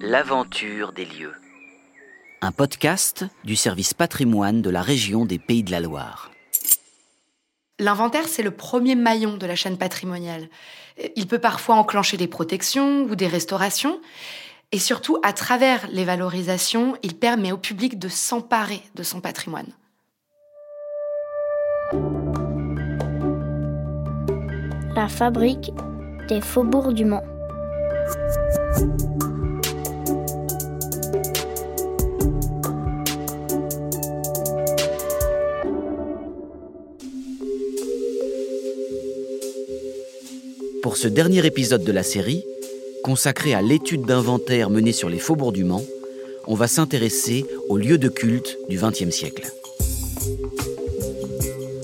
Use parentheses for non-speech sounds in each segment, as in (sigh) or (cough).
L'aventure des lieux. Un podcast du service patrimoine de la région des Pays de la Loire. L'inventaire, c'est le premier maillon de la chaîne patrimoniale. Il peut parfois enclencher des protections ou des restaurations. Et surtout, à travers les valorisations, il permet au public de s'emparer de son patrimoine. La fabrique des faubourgs du Mans. Pour ce dernier épisode de la série, consacré à l'étude d'inventaire menée sur les faubourgs du Mans, on va s'intéresser aux lieux de culte du XXe siècle.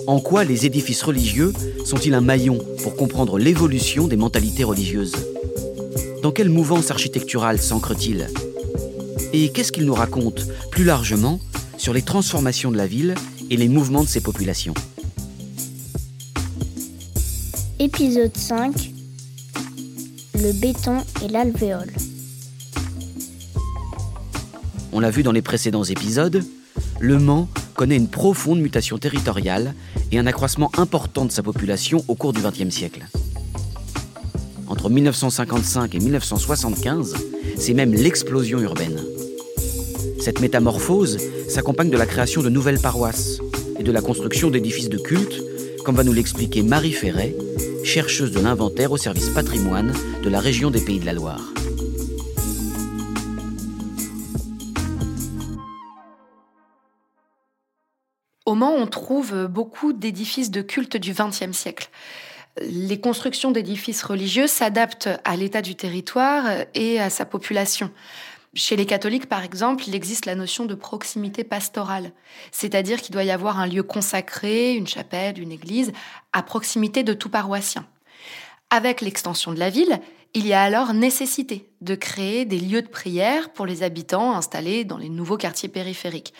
En quoi les édifices religieux sont-ils un maillon pour comprendre l'évolution des mentalités religieuses? Dans quelle mouvance architecturale s'ancrent-ils? Et qu'est-ce qu'ils nous racontent, plus largement, sur les transformations de la ville et les mouvements de ses populations? Épisode 5 le béton et l'alvéole. On l'a vu dans les précédents épisodes, le Mans connaît une profonde mutation territoriale et un accroissement important de sa population au cours du XXe siècle. Entre 1955 et 1975, c'est même l'explosion urbaine. Cette métamorphose s'accompagne de la création de nouvelles paroisses et de la construction d'édifices de culte, comme va nous l'expliquer Marie Ferret, chercheuse de l'inventaire au service patrimoine de la région des Pays de la Loire. Au Mans, on trouve beaucoup d'édifices de culte du XXe siècle. Les constructions d'édifices religieux s'adaptent à l'état du territoire et à sa population. Chez les catholiques, par exemple, il existe la notion de proximité pastorale, c'est-à-dire qu'il doit y avoir un lieu consacré, une chapelle, une église, à proximité de tout paroissien. Avec l'extension de la ville, il y a alors nécessité de créer des lieux de prière pour les habitants installés dans les nouveaux quartiers périphériques.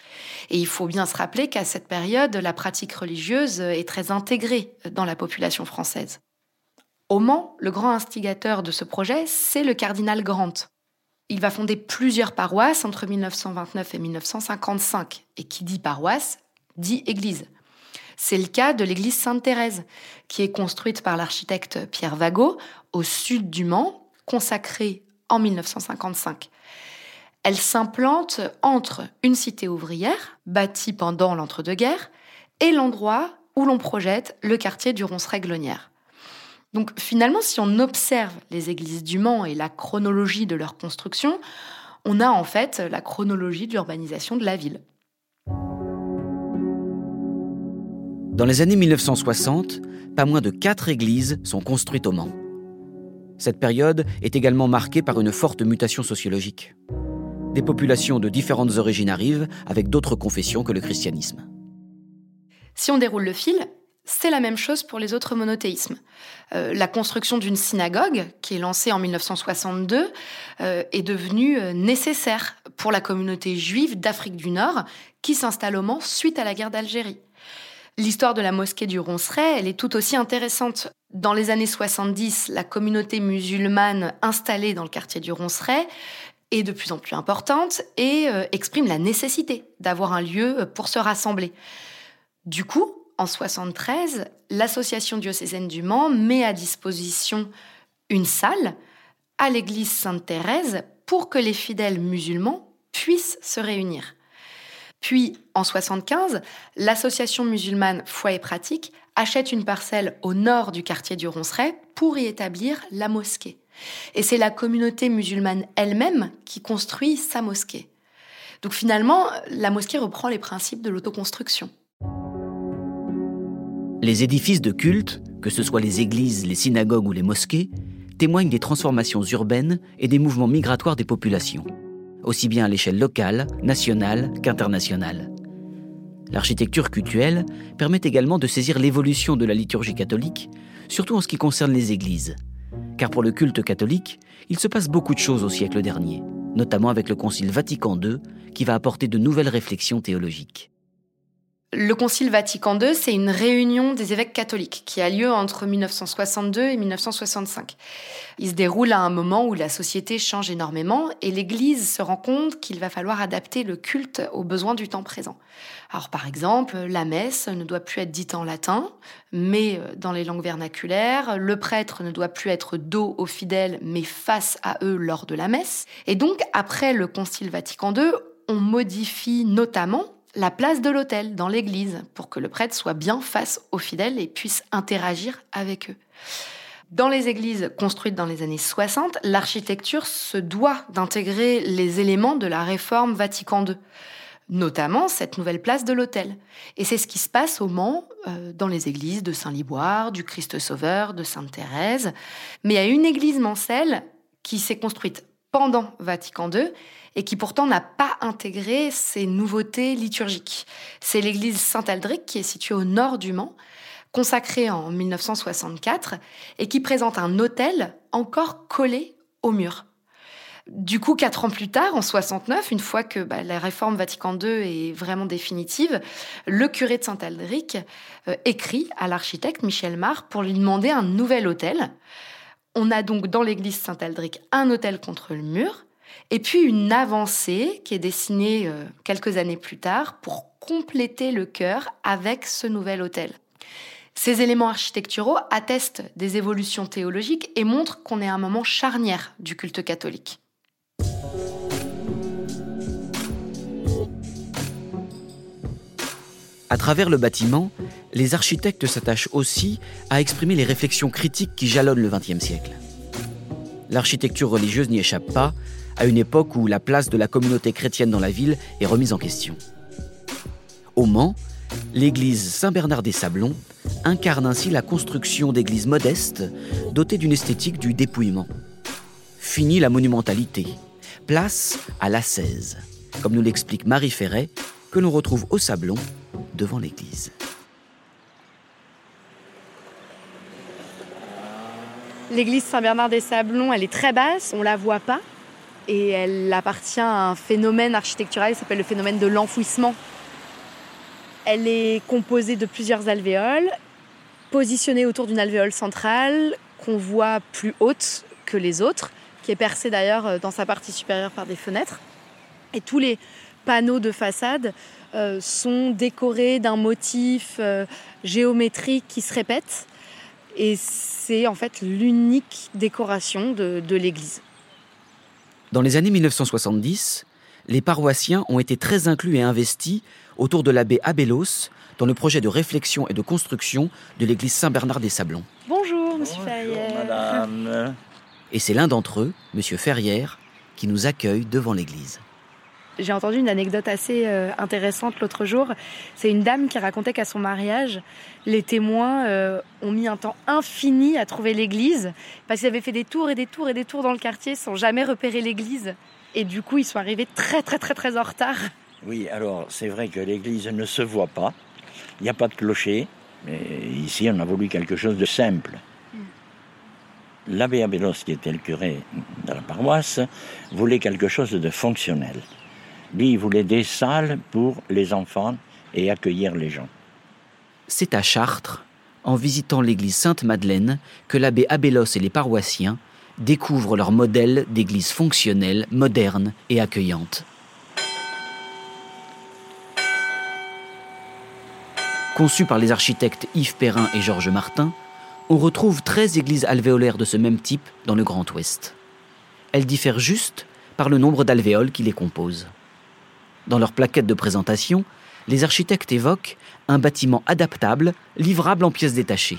Et il faut bien se rappeler qu'à cette période, la pratique religieuse est très intégrée dans la population française. Au Mans, le grand instigateur de ce projet, c'est le cardinal Grant, il va fonder plusieurs paroisses entre 1929 et 1955. Et qui dit paroisse, dit église. C'est le cas de l'église Sainte-Thérèse, qui est construite par l'architecte Pierre Vagot au sud du Mans, consacrée en 1955. Elle s'implante entre une cité ouvrière, bâtie pendant l'entre-deux-guerres, et l'endroit où l'on projette le quartier du Ronceret-Glonnière. Donc finalement, si on observe les églises du Mans et la chronologie de leur construction, on a en fait la chronologie de l'urbanisation de la ville. Dans les années 1960, pas moins de quatre églises sont construites au Mans. Cette période est également marquée par une forte mutation sociologique. Des populations de différentes origines arrivent avec d'autres confessions que le christianisme. Si on déroule le fil, c'est la même chose pour les autres monothéismes. Euh, la construction d'une synagogue, qui est lancée en 1962, euh, est devenue euh, nécessaire pour la communauté juive d'Afrique du Nord, qui s'installe au Mans suite à la guerre d'Algérie. L'histoire de la mosquée du Ronceret, elle est tout aussi intéressante. Dans les années 70, la communauté musulmane installée dans le quartier du Ronceret est de plus en plus importante et exprime la nécessité d'avoir un lieu pour se rassembler. Du coup, en 73, l'association diocésaine du Mans met à disposition une salle à l'église Sainte-Thérèse pour que les fidèles musulmans puissent se réunir. Puis, en 75, l'association musulmane Foi et Pratique achète une parcelle au nord du quartier du Ronceret pour y établir la mosquée. Et c'est la communauté musulmane elle-même qui construit sa mosquée. Donc finalement, la mosquée reprend les principes de l'autoconstruction. Les édifices de culte, que ce soit les églises, les synagogues ou les mosquées, témoignent des transformations urbaines et des mouvements migratoires des populations, aussi bien à l'échelle locale, nationale qu'internationale. L'architecture cultuelle permet également de saisir l'évolution de la liturgie catholique, surtout en ce qui concerne les églises. Car pour le culte catholique, il se passe beaucoup de choses au siècle dernier, notamment avec le Concile Vatican II, qui va apporter de nouvelles réflexions théologiques. Le Concile Vatican II, c'est une réunion des évêques catholiques qui a lieu entre 1962 et 1965. Il se déroule à un moment où la société change énormément et l'Église se rend compte qu'il va falloir adapter le culte aux besoins du temps présent. Alors par exemple, la messe ne doit plus être dite en latin, mais euh, dans les langues vernaculaires, le prêtre ne doit plus être dos aux fidèles, mais face à eux lors de la messe. Et donc, après le Concile Vatican II, on modifie notamment la place de l'autel dans l'église pour que le prêtre soit bien face aux fidèles et puisse interagir avec eux. Dans les églises construites dans les années 60, l'architecture se doit d'intégrer les éléments de la réforme Vatican II, notamment cette nouvelle place de l'autel. Et c'est ce qui se passe au Mans, euh, dans les églises de Saint-Liboire, du Christ Sauveur, de Sainte-Thérèse. Mais il y a une église mancelle qui s'est construite pendant Vatican II et qui pourtant n'a pas intégré ces nouveautés liturgiques. C'est l'église Saint-Aldric qui est située au nord du Mans, consacrée en 1964 et qui présente un autel encore collé au mur. Du coup, quatre ans plus tard, en 69, une fois que bah, la réforme Vatican II est vraiment définitive, le curé de Saint-Aldric euh, écrit à l'architecte Michel Mar pour lui demander un nouvel autel. On a donc dans l'église Saint-Aldric un autel contre le mur, et puis une avancée qui est dessinée euh, quelques années plus tard pour compléter le chœur avec ce nouvel autel. Ces éléments architecturaux attestent des évolutions théologiques et montrent qu'on est à un moment charnière du culte catholique. À travers le bâtiment, les architectes s'attachent aussi à exprimer les réflexions critiques qui jalonnent le XXe siècle. L'architecture religieuse n'y échappe pas, à une époque où la place de la communauté chrétienne dans la ville est remise en question. Au Mans, l'église Saint-Bernard des Sablons incarne ainsi la construction d'églises modestes dotées d'une esthétique du dépouillement. Fini la monumentalité, place à l'ascèse, comme nous l'explique Marie Ferret, que l'on retrouve au Sablon devant l'église. L'église Saint-Bernard des Sablons, elle est très basse, on la voit pas, et elle appartient à un phénomène architectural qui s'appelle le phénomène de l'enfouissement. Elle est composée de plusieurs alvéoles, positionnée autour d'une alvéole centrale qu'on voit plus haute que les autres, qui est percée d'ailleurs dans sa partie supérieure par des fenêtres. Et tous les panneaux de façade euh, sont décorés d'un motif euh, géométrique qui se répète. Et c'est en fait l'unique décoration de, de l'église. Dans les années 1970, les paroissiens ont été très inclus et investis autour de l'abbé Abélos dans le projet de réflexion et de construction de l'église Saint-Bernard des Sablons. Bonjour, monsieur Ferrière. Madame. Et c'est l'un d'entre eux, monsieur Ferrière, qui nous accueille devant l'église. J'ai entendu une anecdote assez euh, intéressante l'autre jour. C'est une dame qui racontait qu'à son mariage, les témoins euh, ont mis un temps infini à trouver l'église parce qu'ils avaient fait des tours et des tours et des tours dans le quartier sans jamais repérer l'église. Et du coup, ils sont arrivés très très très très en retard. Oui, alors c'est vrai que l'église ne se voit pas. Il n'y a pas de clocher. Mais ici, on a voulu quelque chose de simple. L'abbé Abélos, qui était le curé de la paroisse, voulait quelque chose de fonctionnel. Lui, il voulait des salles pour les enfants et accueillir les gens. C'est à Chartres, en visitant l'église Sainte-Madeleine, que l'abbé Abélos et les paroissiens découvrent leur modèle d'église fonctionnelle, moderne et accueillante. Conçu par les architectes Yves Perrin et Georges Martin, on retrouve 13 églises alvéolaires de ce même type dans le Grand Ouest. Elles diffèrent juste par le nombre d'alvéoles qui les composent. Dans leur plaquette de présentation, les architectes évoquent un bâtiment adaptable, livrable en pièces détachées.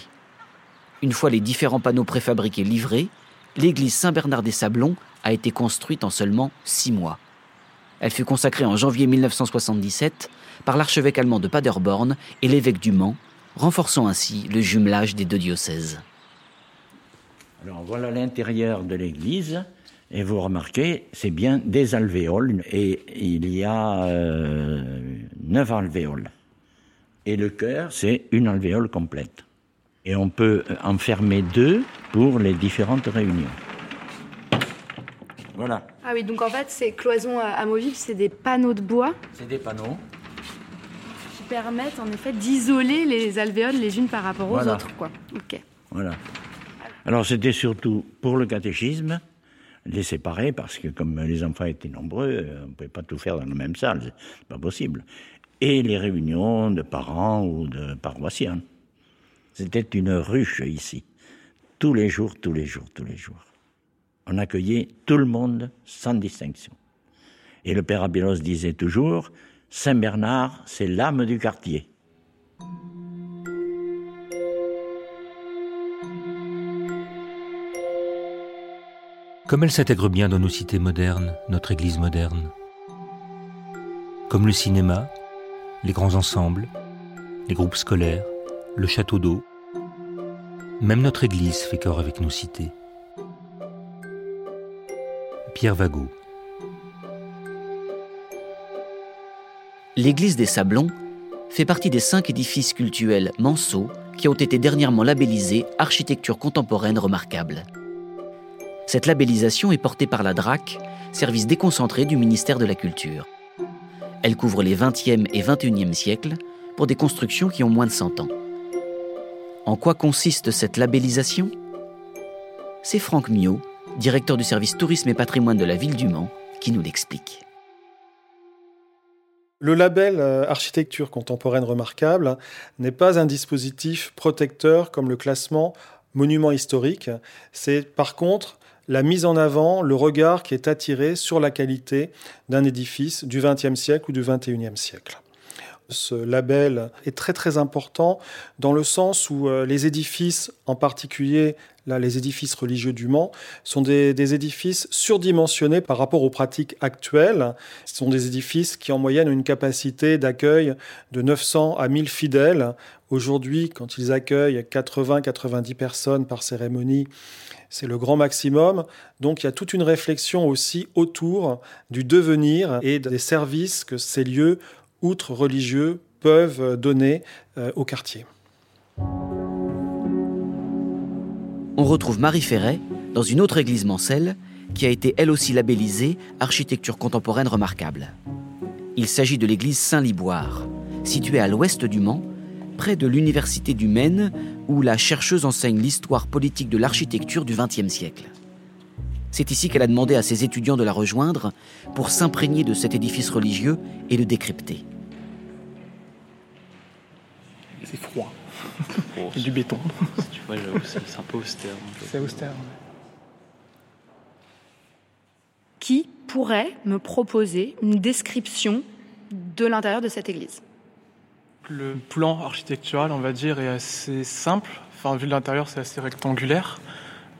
Une fois les différents panneaux préfabriqués livrés, l'église Saint-Bernard des Sablons a été construite en seulement six mois. Elle fut consacrée en janvier 1977 par l'archevêque allemand de Paderborn et l'évêque du Mans, renforçant ainsi le jumelage des deux diocèses. Voilà l'intérieur de l'église. Et vous remarquez, c'est bien des alvéoles, et il y a euh, neuf alvéoles. Et le cœur, c'est une alvéole complète. Et on peut en fermer deux pour les différentes réunions. Voilà. Ah oui, donc en fait, ces cloisons amovibles, c'est des panneaux de bois. C'est des panneaux. permettent en effet d'isoler les alvéoles les unes par rapport aux autres. Quoi. Voilà. Alors c'était surtout pour le catéchisme, les séparer parce que comme les enfants étaient nombreux, euh, on ne pouvait pas tout faire dans la même salle, c'est pas possible. Et les réunions de parents ou de paroissiens. C'était une ruche ici. Tous les jours, tous les jours, tous les jours. On accueillait tout le monde sans distinction. Et le père Abilos disait toujours, Saint Bernard, c'est l'âme du quartier. Comme elle s'intègre bien dans nos cités modernes, notre Église moderne. Comme le cinéma, les grands ensembles, les groupes scolaires, le château d'eau, même notre Église fait corps avec nos cités. Pierre Vago. L'église des Sablons fait partie des cinq édifices cultuels Manceau qui ont été dernièrement labellisés Architecture contemporaine remarquable. Cette labellisation est portée par la DRAC, service déconcentré du ministère de la Culture. Elle couvre les 20e et 21e siècles pour des constructions qui ont moins de 100 ans. En quoi consiste cette labellisation? C'est Franck Miot, directeur du service tourisme et patrimoine de la ville du Mans, qui nous l'explique. Le label euh, architecture contemporaine remarquable n'est pas un dispositif protecteur comme le classement monument historique. C'est par contre la mise en avant, le regard qui est attiré sur la qualité d'un édifice du XXe siècle ou du XXIe siècle. Ce label est très très important dans le sens où euh, les édifices, en particulier les édifices religieux du Mans, sont des, édifices surdimensionnés par rapport aux pratiques actuelles. Ce sont des édifices qui en moyenne ont une capacité d'accueil de 900 à 1000 fidèles. Aujourd'hui, quand ils accueillent 80-90 personnes par cérémonie, c'est le grand maximum. Donc il y a toute une réflexion aussi autour du devenir et des services que ces lieux outre religieux, peuvent donner euh, au quartier. On retrouve Marie Ferret dans une autre église mancelle qui a été elle aussi labellisée Architecture contemporaine remarquable. Il s'agit de l'église Saint-Liboire, située à l'ouest du Mans, près de l'université du Maine, où la chercheuse enseigne l'histoire politique de l'architecture du XXe siècle. C'est ici qu'elle a demandé à ses étudiants de la rejoindre pour s'imprégner de cet édifice religieux et le décrypter c'est froid. (laughs) Et du béton. c'est un peu austère. C'est austère. Qui pourrait me proposer une description de l'intérieur de cette église? Le plan architectural, on va dire, est assez simple. Enfin, vu de l'intérieur, c'est assez rectangulaire.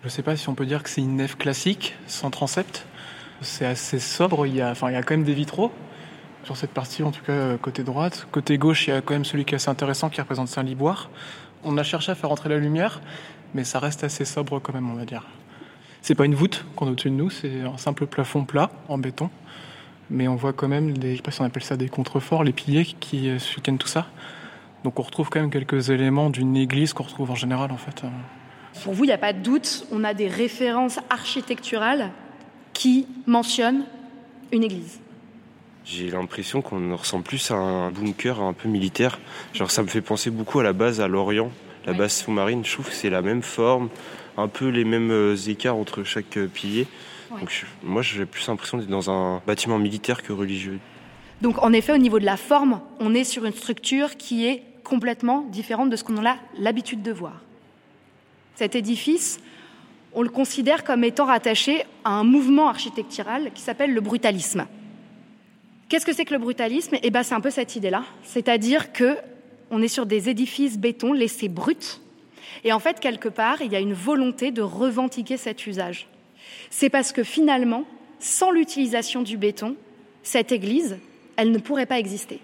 Je ne sais pas si on peut dire que c'est une nef classique, sans transept. C'est assez sobre. Il y, a, enfin, il y a quand même des vitraux sur cette partie, en tout cas euh, côté droite. Côté gauche, il y a quand même celui qui est assez intéressant, qui représente Saint-Liboire. On a cherché à faire entrer la lumière, mais ça reste assez sobre quand même, on va dire. C'est pas une voûte qu'on a au-dessus de nous, c'est un simple plafond plat en béton. Mais on voit quand même, des, je sais pas si on appelle ça des contreforts, les piliers qui euh, soutiennent tout ça. Donc on retrouve quand même quelques éléments d'une église qu'on retrouve en général en fait. Pour vous, il n'y a pas de doute, on a des références architecturales qui mentionnent une église. J'ai l'impression qu'on ressemble plus à un bunker un peu militaire. Genre ça me fait penser beaucoup à la base à Lorient, la base sous-marine. Je trouve que c'est la même forme, un peu les mêmes euh, écarts entre chaque euh, Donc moi j'ai plus l'impression d'être dans un bâtiment militaire que religieux. Donc en effet au niveau de la forme, on est sur une structure qui est complètement différente de ce qu'on a l'habitude de voir. Cet édifice, on le considère comme étant rattaché à un mouvement architectural qui s'appelle le brutalisme. Qu'est-ce que c'est que le brutalisme? Eh ben, c'est un peu cette idée-là, c'est-à-dire que on est sur des édifices béton laissés bruts, et en fait, quelque part, il y a une volonté de revendiquer cet usage. C'est parce que finalement, sans l'utilisation du béton, cette église, elle ne pourrait pas exister.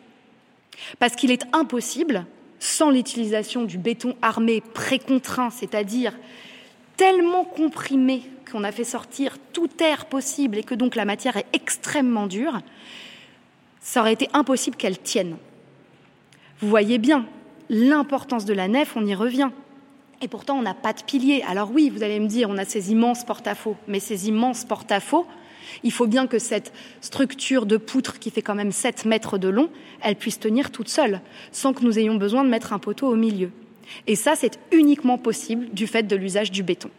Parce qu'il est impossible, sans l'utilisation du béton armé précontraint, c'est-à-dire tellement comprimé qu'on a fait sortir tout air possible et que donc la matière est extrêmement dure, ça aurait été impossible qu'elle tienne. Vous voyez bien l'importance de la nef, on y revient. Et pourtant, on n'a pas de pilier. Alors oui, vous allez me dire, on a ces immenses porte-à-faux, mais ces immenses porte-à-faux, il faut bien que cette structure de poutre qui fait quand même 7 mètres de long, elle puisse tenir toute seule, sans que nous ayons besoin de mettre un poteau au milieu. Et ça, c'est uniquement possible du fait de l'usage du béton.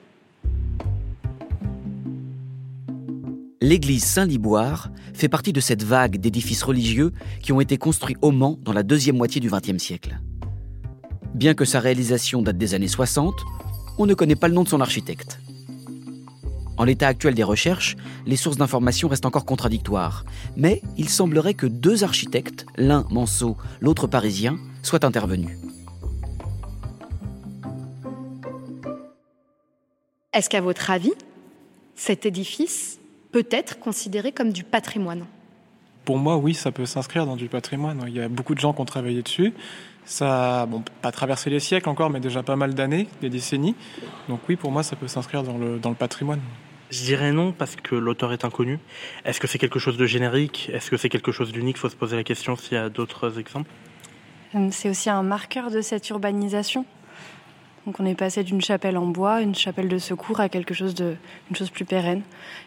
L'église Saint-Liboire fait partie de cette vague d'édifices religieux qui ont été construits au Mans dans la deuxième moitié du XXe siècle. Bien que sa réalisation date des années 60, on ne connaît pas le nom de son architecte. En l'état actuel des recherches, les sources d'information restent encore contradictoires, mais il semblerait que deux architectes, l'un Manceau, l'autre parisien, soient intervenus. Est-ce qu'à votre avis, cet édifice peut être considéré comme du patrimoine? Pour moi, oui, ça peut s'inscrire dans du patrimoine. Il y a beaucoup de gens qui ont travaillé dessus. Ça, bon, pas traversé les siècles encore, mais déjà pas mal d'années, des décennies. Donc oui, pour moi, ça peut s'inscrire dans le, dans le patrimoine. Je dirais non parce que l'auteur est inconnu. Est-ce que c'est quelque chose de générique? Est-ce que c'est quelque chose d'unique? Faut se poser la question s'il y a d'autres exemples. Euh, c'est aussi un marqueur de cette urbanisation. Donc on est passé d'une chapelle en bois, une chapelle de secours, à quelque chose de, une chose plus pérenne.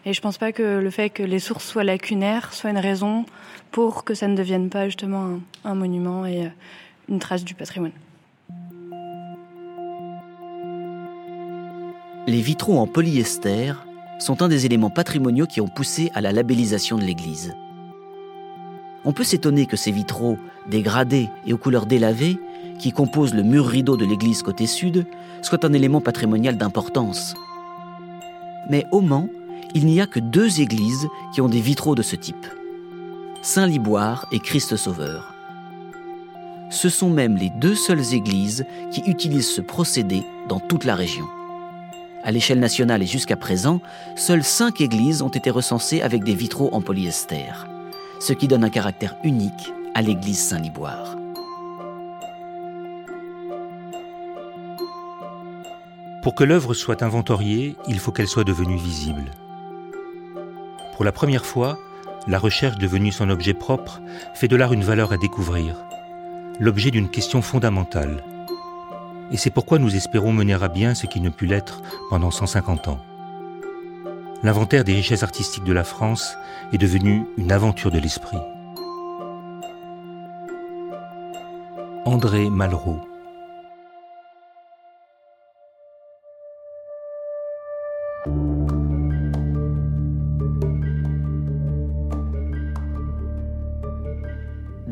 Et je pense pas que le fait que les sources soient lacunaires soit une raison pour que ça ne devienne pas justement un, un monument et euh, une trace du patrimoine. Les vitraux en polyester sont un des éléments patrimoniaux qui ont poussé à la labellisation de l'église. On peut s'étonner que ces vitraux, dégradés et aux couleurs délavées, qui composent le mur rideau de l'église côté sud, soient un élément patrimonial d'importance. Mais au Mans, il n'y a que deux églises qui ont des vitraux de ce type. Saint-Liboire et Christ Sauveur. Ce sont même les deux seules églises qui utilisent ce procédé dans toute la région. À l'échelle nationale et jusqu'à présent, seules cinq églises ont été recensées avec des vitraux en polyester, ce qui donne un caractère unique à l'église Saint-Liboire. Pour que l'œuvre soit inventoriée, il faut qu'elle soit devenue visible. Pour la première fois, la recherche devenue son objet propre fait de l'art une valeur à découvrir, l'objet d'une question fondamentale. Et c'est pourquoi nous espérons mener à bien ce qui ne put l'être pendant 150 ans. L'inventaire des richesses artistiques de la France est devenu une aventure de l'esprit. André Malraux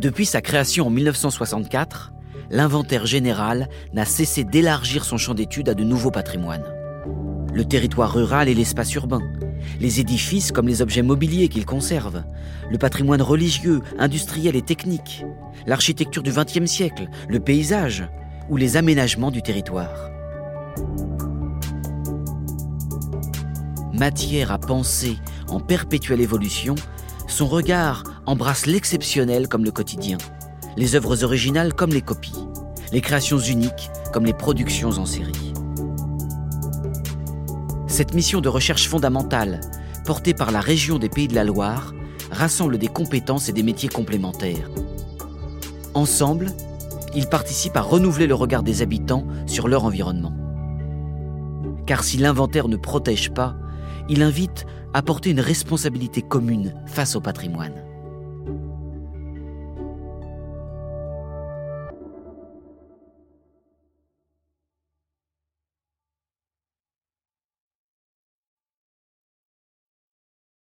Depuis sa création en 1964, l'inventaire général n'a cessé d'élargir son champ d'étude à de nouveaux patrimoines. Le territoire rural et l'espace urbain, les édifices comme les objets mobiliers qu'il conserve, le patrimoine religieux, industriel et technique, l'architecture du XXe siècle, le paysage ou les aménagements du territoire. Matière à penser en perpétuelle évolution, son regard embrasse l'exceptionnel comme le quotidien, les œuvres originales comme les copies, les créations uniques comme les productions en série. Cette mission de recherche fondamentale, portée par la région des Pays de la Loire, rassemble des compétences et des métiers complémentaires. Ensemble, ils participent à renouveler le regard des habitants sur leur environnement. Car si l'inventaire ne protège pas, il invite à porter une responsabilité commune face au patrimoine.